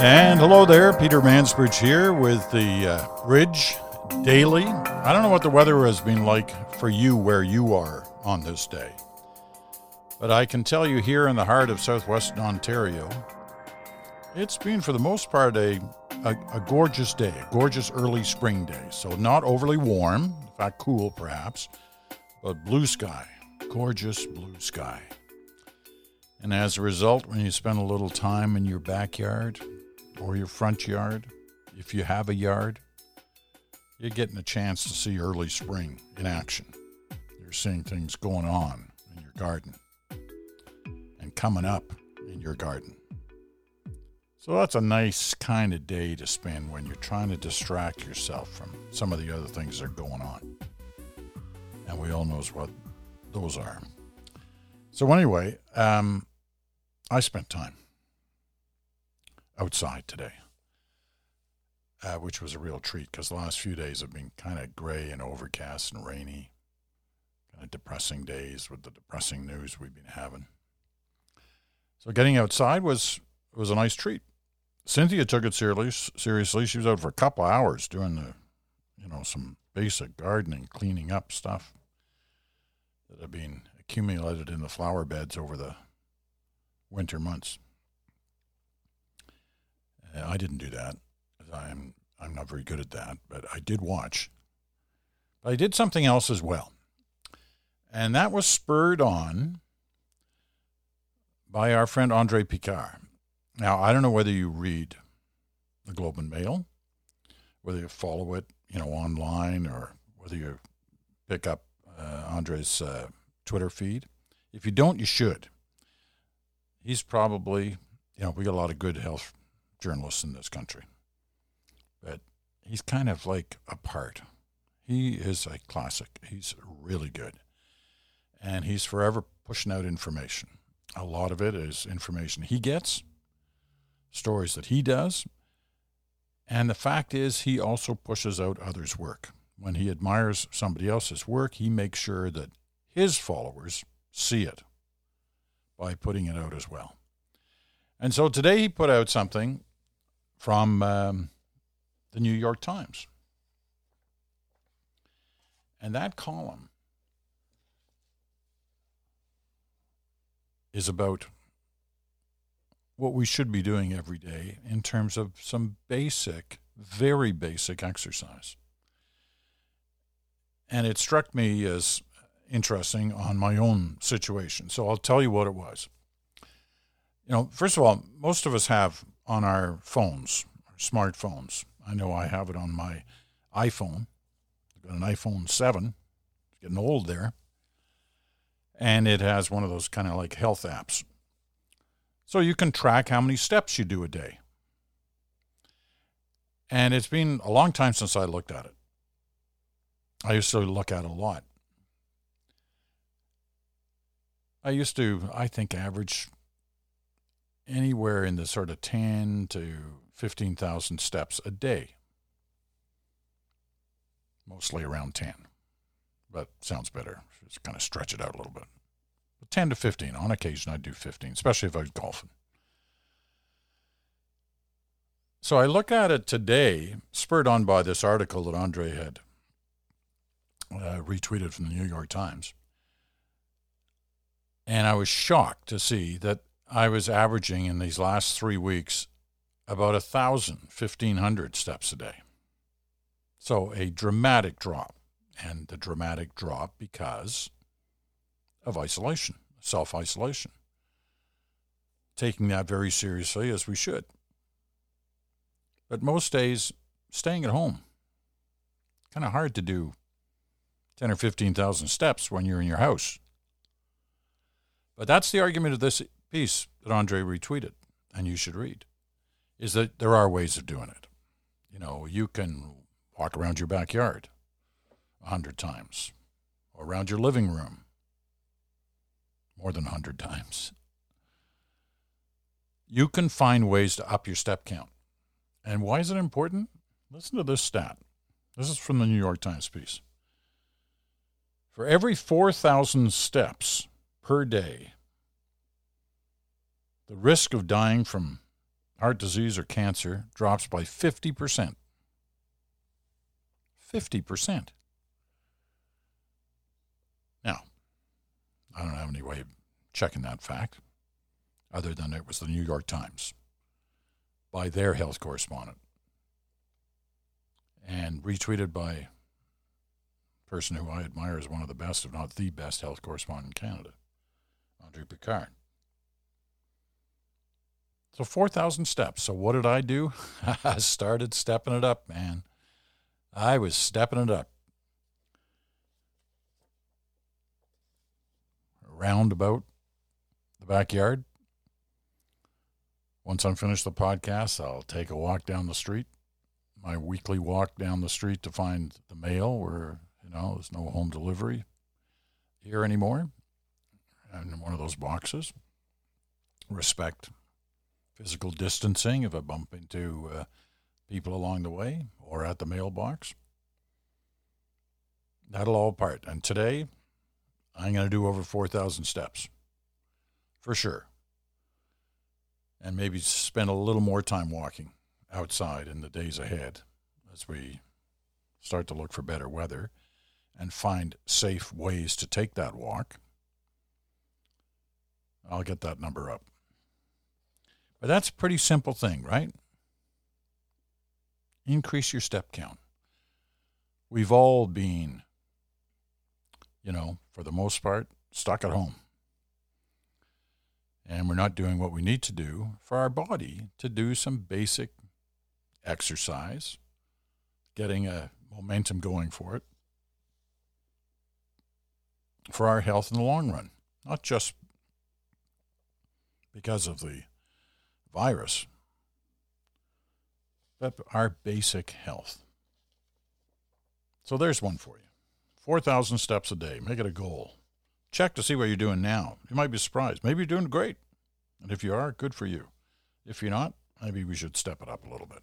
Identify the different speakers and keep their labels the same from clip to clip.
Speaker 1: And hello there, Peter Mansbridge here with the uh, Bridge Daily. I don't know what the weather has been like for you where you are on this day, but I can tell you here in the heart of southwestern Ontario, it's been for the most part a, a, a gorgeous day, a gorgeous early spring day. So, not overly warm, in fact, cool perhaps, but blue sky, gorgeous blue sky. And as a result, when you spend a little time in your backyard or your front yard, if you have a yard, you're getting a chance to see early spring in action. You're seeing things going on in your garden and coming up in your garden. So that's a nice kind of day to spend when you're trying to distract yourself from some of the other things that are going on. And we all knows what those are. So anyway, um, I spent time outside today, uh, which was a real treat because the last few days have been kind of gray and overcast and rainy, kind of depressing days with the depressing news we've been having. So getting outside was was a nice treat. Cynthia took it seriously. Seriously, she was out for a couple hours doing the, you know, some basic gardening, cleaning up stuff that had been accumulated in the flower beds over the winter months. I didn't do that. I'm I'm not very good at that, but I did watch. But I did something else as well. And that was spurred on by our friend Andre Picard. Now, I don't know whether you read the Globe and Mail, whether you follow it, you know, online, or whether you pick up uh, Andre's uh, Twitter feed. If you don't, you should. He's probably, you know, we got a lot of good health journalists in this country, but he's kind of like a part. He is a classic. He's really good. And he's forever pushing out information. A lot of it is information he gets, stories that he does. And the fact is, he also pushes out others' work. When he admires somebody else's work, he makes sure that his followers see it by putting it out as well. And so today he put out something from um, the New York Times. And that column is about what we should be doing every day in terms of some basic, very basic exercise. And it struck me as interesting on my own situation. So I'll tell you what it was. You know, first of all, most of us have on our phones, smartphones. I know I have it on my iPhone. I've got an iPhone 7. It's getting old there. And it has one of those kind of like health apps. So you can track how many steps you do a day. And it's been a long time since I looked at it. I used to look at it a lot. I used to, I think, average anywhere in the sort of 10 to 15,000 steps a day. Mostly around 10, but sounds better. Just kind of stretch it out a little bit. But 10 to 15. On occasion, I do 15, especially if I was golfing. So I look at it today, spurred on by this article that Andre had uh, retweeted from the New York Times. And I was shocked to see that I was averaging in these last three weeks about a thousand, fifteen hundred steps a day. So a dramatic drop, and the dramatic drop because of isolation, self isolation. Taking that very seriously as we should. But most days, staying at home. Kind of hard to do 10 or 15,000 steps when you're in your house. But that's the argument of this piece that Andre retweeted, and you should read, is that there are ways of doing it. You know, you can walk around your backyard a hundred times, or around your living room more than a hundred times. You can find ways to up your step count. And why is it important? Listen to this stat. This is from the New York Times piece. For every 4,000 steps per day, the risk of dying from heart disease or cancer drops by 50%. 50%. Now, I don't have any way of checking that fact other than it was the New York Times by their health correspondent and retweeted by a person who I admire as one of the best, if not the best, health correspondent in Canada, Andre Picard. So 4,000 steps. So what did I do? I started stepping it up, man. I was stepping it up. Around about the backyard. Once I'm finished the podcast, I'll take a walk down the street. My weekly walk down the street to find the mail where, you know, there's no home delivery here anymore. And one of those boxes. Respect physical distancing if I bump into uh, people along the way or at the mailbox. That'll all part. And today, I'm going to do over 4,000 steps for sure. And maybe spend a little more time walking outside in the days ahead as we start to look for better weather and find safe ways to take that walk. I'll get that number up. But that's a pretty simple thing, right? Increase your step count. We've all been, you know, for the most part, stuck at home. And we're not doing what we need to do for our body to do some basic exercise, getting a momentum going for it, for our health in the long run, not just because of the virus, but our basic health. So there's one for you 4,000 steps a day. Make it a goal. Check to see what you're doing now. You might be surprised. Maybe you're doing great. And if you are, good for you. If you're not, maybe we should step it up a little bit.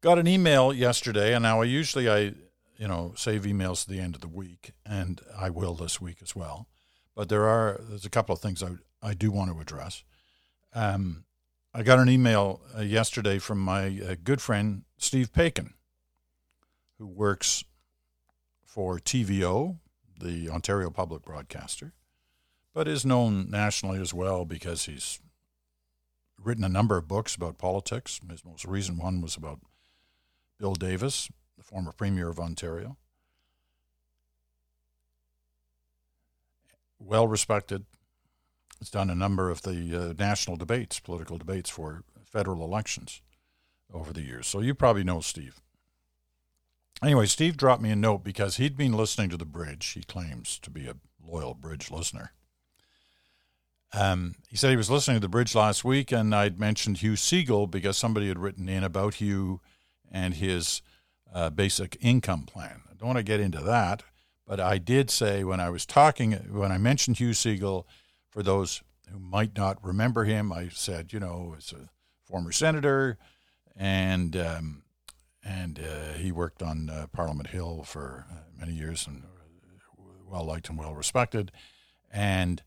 Speaker 1: Got an email yesterday, and now I usually I, you know, save emails to the end of the week, and I will this week as well. But there are there's a couple of things I I do want to address. Um, I got an email uh, yesterday from my uh, good friend Steve Paikin, who works for TVO, the Ontario Public Broadcaster, but is known nationally as well because he's written a number of books about politics. His most recent one was about Bill Davis, the former Premier of Ontario. Well respected, has done a number of the uh, national debates, political debates for federal elections over the years. So you probably know Steve. Anyway, Steve dropped me a note because he'd been listening to the bridge. He claims to be a loyal bridge listener. Um, he said he was listening to the bridge last week, and I'd mentioned Hugh Segal because somebody had written in about Hugh and his uh, basic income plan. I don't want to get into that, but I did say when I was talking, when I mentioned Hugh Segal, for those who might not remember him, I said, you know, as a former senator, and um, and uh, he worked on uh, Parliament Hill for uh, many years and uh, well liked and well respected, and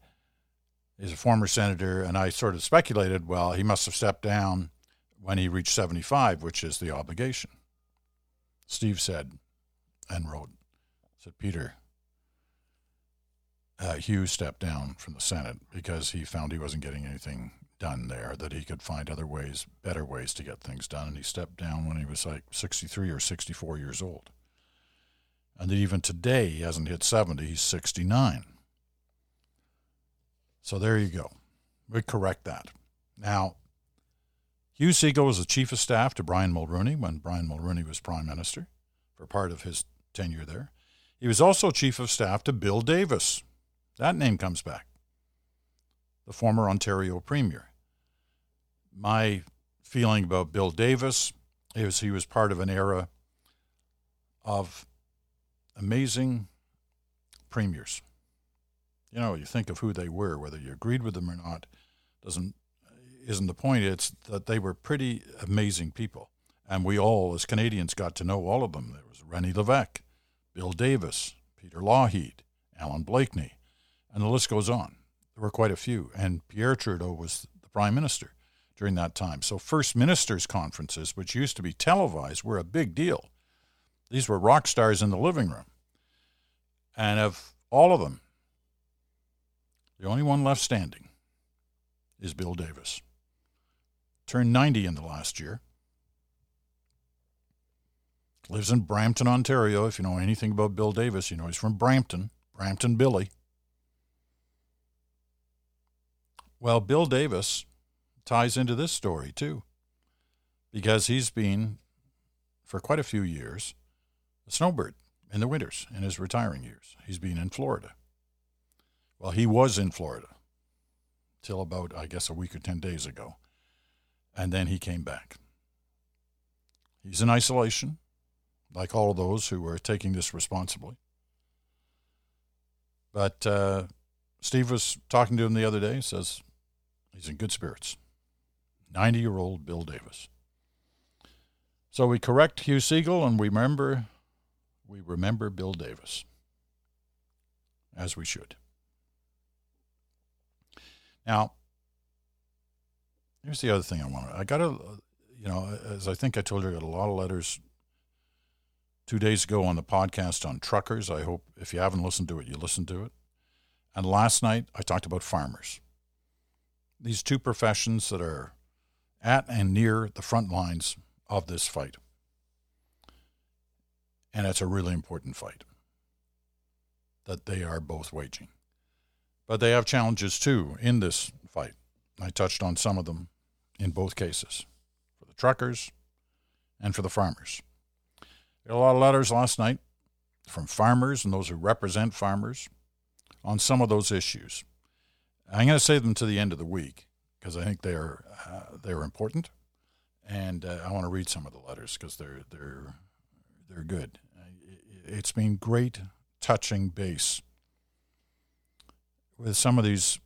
Speaker 1: is a former senator. And I sort of speculated, well, he must have stepped down when he reached 75, which is the obligation. Steve said and wrote, said, Peter, uh, Hugh stepped down from the Senate because he found he wasn't getting anything done there, that he could find other ways, better ways to get things done. And he stepped down when he was like 63 or 64 years old. And even today, he hasn't hit 70, he's 69. So there you go. We correct that. Now, Hugh Segal was the chief of staff to Brian Mulroney when Brian Mulroney was prime minister for part of his tenure there. He was also chief of staff to Bill Davis that name comes back. The former Ontario Premier. My feeling about Bill Davis is he was part of an era of amazing premiers. You know, you think of who they were, whether you agreed with them or not, doesn't isn't the point. It's that they were pretty amazing people, and we all, as Canadians, got to know all of them. There was René Lévesque, Bill Davis, Peter Lougheed, Allan Blakeney, and the list goes on. There were quite a few. And Pierre Trudeau was the prime minister during that time. So, First Ministers' conferences, which used to be televised, were a big deal. These were rock stars in the living room. And of all of them, the only one left standing is Bill Davis. Turned 90 in the last year. Lives in Brampton, Ontario. If you know anything about Bill Davis, you know he's from Brampton, Brampton Billy. Well, Bill Davis ties into this story too, because he's been, for quite a few years, a snowbird in the winters in his retiring years. He's been in Florida. Well, he was in Florida till about, I guess, a week or 10 days ago. And then he came back. He's in isolation, like all of those who are taking this responsibly. But uh, Steve was talking to him the other day, says he's in good spirits. 90 year old Bill Davis. So we correct Hugh Segal and we remember we remember Bill Davis. As we should. Now, here's the other thing I want to. I got a, you know, as I think I told you, I got a lot of letters two days ago on the podcast on truckers. I hope if you haven't listened to it, you listen to it. And last night I talked about farmers. These two professions that are at and near the front lines of this fight. And it's a really important fight that they are both waging. But they have challenges too in this fight. I touched on some of them in both cases for the truckers and for the farmers. There a lot of letters last night from farmers and those who represent farmers on some of those issues. I'm going to save them to the end of the week because I think they're uh, they're important, and uh, I want to read some of the letters because they're they're they're good. It's been great touching base with some of these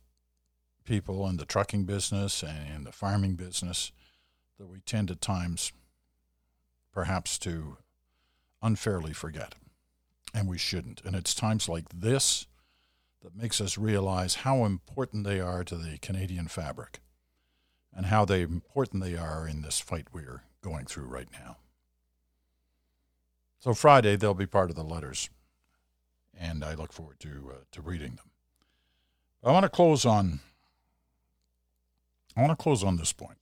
Speaker 1: people in the trucking business and the farming business that we tend at times perhaps to unfairly forget. And we shouldn't. And it's times like this that makes us realize how important they are to the Canadian fabric and how they important they are in this fight we're going through right now. So Friday they'll be part of the letters, and I look forward to uh, to reading them. I want to close on I want to close on this point.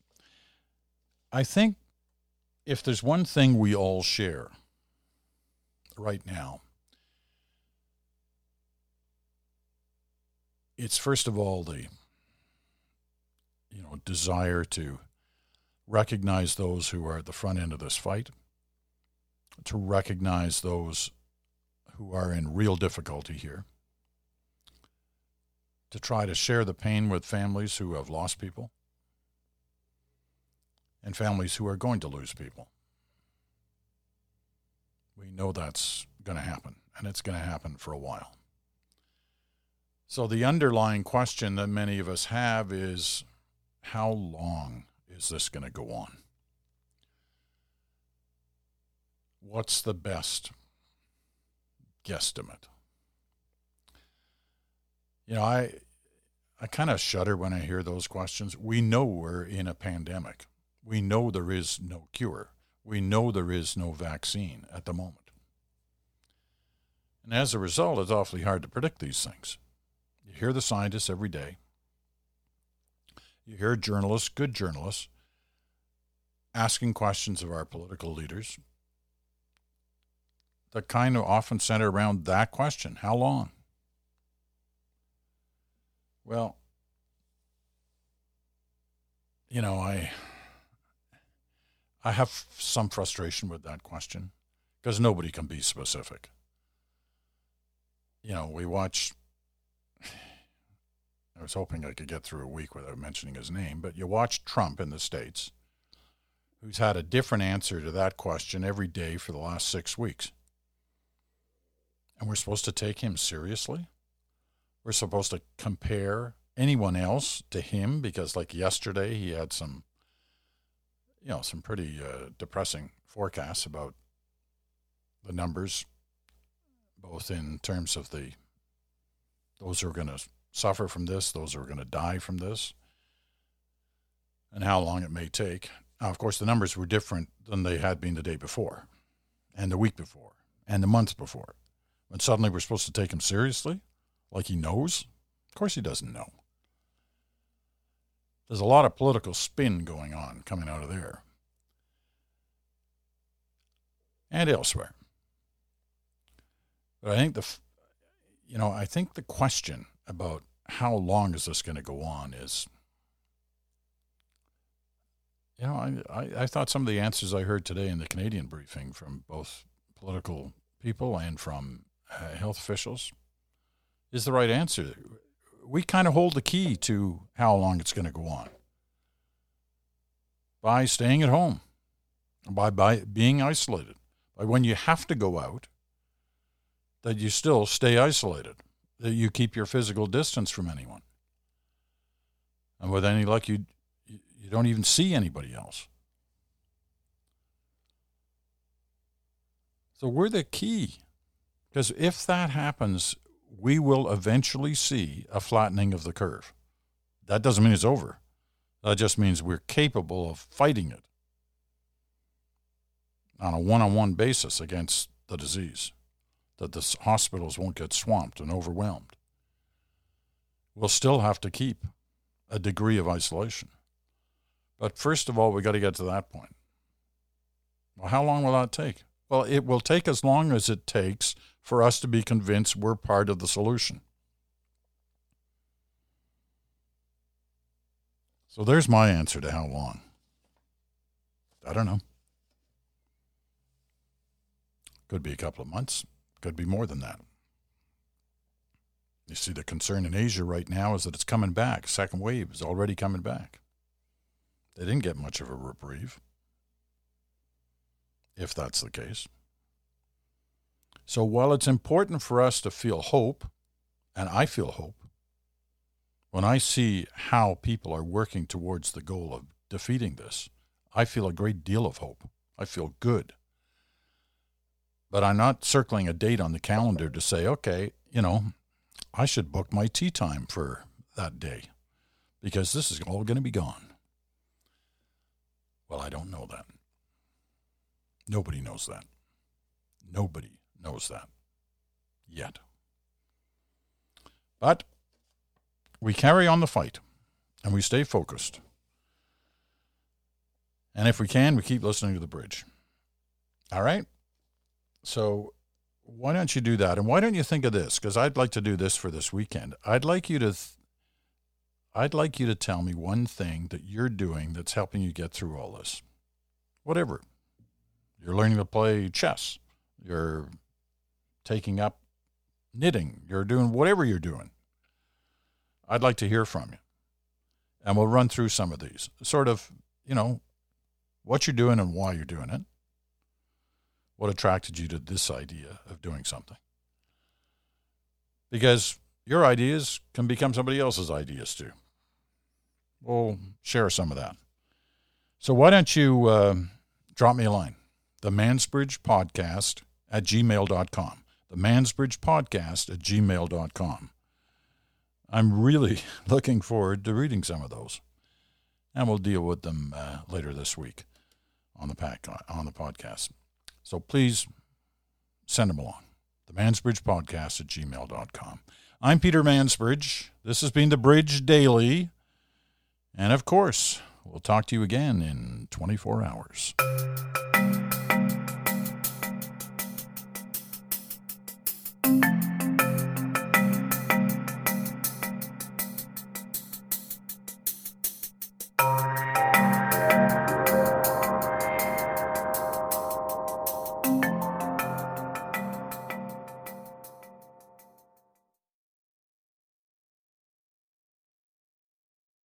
Speaker 1: I think if there's one thing we all share right now, it's first of all the you know desire to recognize those who are at the front end of this fight, to recognize those who are in real difficulty here, to try to share the pain with families who have lost people and families who are going to lose people. We know that's going to happen, and it's going to happen for a while. So, the underlying question that many of us have is how long is this going to go on? What's the best guesstimate? You know, I I kind of shudder when I hear those questions. We know we're in a pandemic. We know there is no cure. We know there is no vaccine at the moment. And as a result, it's awfully hard to predict these things. You hear the scientists every day. You hear journalists, good journalists, asking questions of our political leaders that kind of often center around that question how long? Well, you know, I I have some frustration with that question because nobody can be specific. You know, we watch. I was hoping I could get through a week without mentioning his name, but you watch Trump in the States, who's had a different answer to that question every day for the last six weeks. And we're supposed to take him seriously? we're supposed to compare anyone else to him because like yesterday he had some you know some pretty uh, depressing forecasts about the numbers both in terms of the those who are going to suffer from this those who are going to die from this and how long it may take. Now, of course, the numbers were different than they had been the day before, and the week before, and the month before. When suddenly we're supposed to take him seriously, like he knows? Of course, he doesn't know. There's a lot of political spin going on coming out of there and elsewhere. But I think the, you know, I think the question about how long is this going to go on is you know, I, I, I, thought some of the answers I heard today in the Canadian briefing from both political people and from uh, health officials is the right answer. We kind of hold the key to how long it's going to go on by staying at home, by, by being isolated, by when you have to go out, that you still stay isolated, that you keep your physical distance from anyone. And with any luck, you you don't even see anybody else. So we're the key. Because if that happens, we will eventually see a flattening of the curve. That doesn't mean it's over. That just means we're capable of fighting it on a one on one basis against the disease, that the hospitals won't get swamped and overwhelmed. We'll still have to keep a degree of isolation. But first of all, we've got to get to that point. Well, how long will that take? Well, it will take as long as it takes for us to be convinced we're part of the solution. So there's my answer to how long. I don't know. Could be a couple of months, could be more than that. You see, the concern in Asia right now is that it's coming back. Second wave is already coming back. They didn't get much of a reprieve, if that's the case. So while it's important for us to feel hope, and I feel hope, when I see how people are working towards the goal of defeating this, I feel a great deal of hope. I feel good. But I'm not circling a date on the calendar to say, okay, you know, I should book my tee time for that day because this is all going to be gone. Well, I don't know that. Nobody knows that. Nobody knows that yet. But we carry on the fight and we stay focused. And if we can, we keep listening to the bridge. All right? So why don't you do that? And why don't you think of this? Because I'd like to do this for this weekend. I'd like you to th- I'd like you to tell me one thing that you're doing that's helping you get through all this. Whatever. You're learning to play chess. You're taking up knitting. You're doing whatever you're doing. I'd like to hear from you. And we'll run through some of these. Sort of, you know, what you're doing and why you're doing it. What attracted you to this idea of doing something. Because your ideas can become somebody else's ideas too we'll share some of that. So why don't you uh, drop me a line? The Mansbridge Podcast at gmail.com. The Mansbridge Podcast at gmail.com. I'm really looking forward to reading some of those. And we'll deal with them uh, later this week on the pack, on the podcast. So please send them along. The Mansbridge Podcast at gmail.com. I'm Peter Mansbridge. This has been the Bridge Daily. And of course, we'll talk to you again in 24 hours.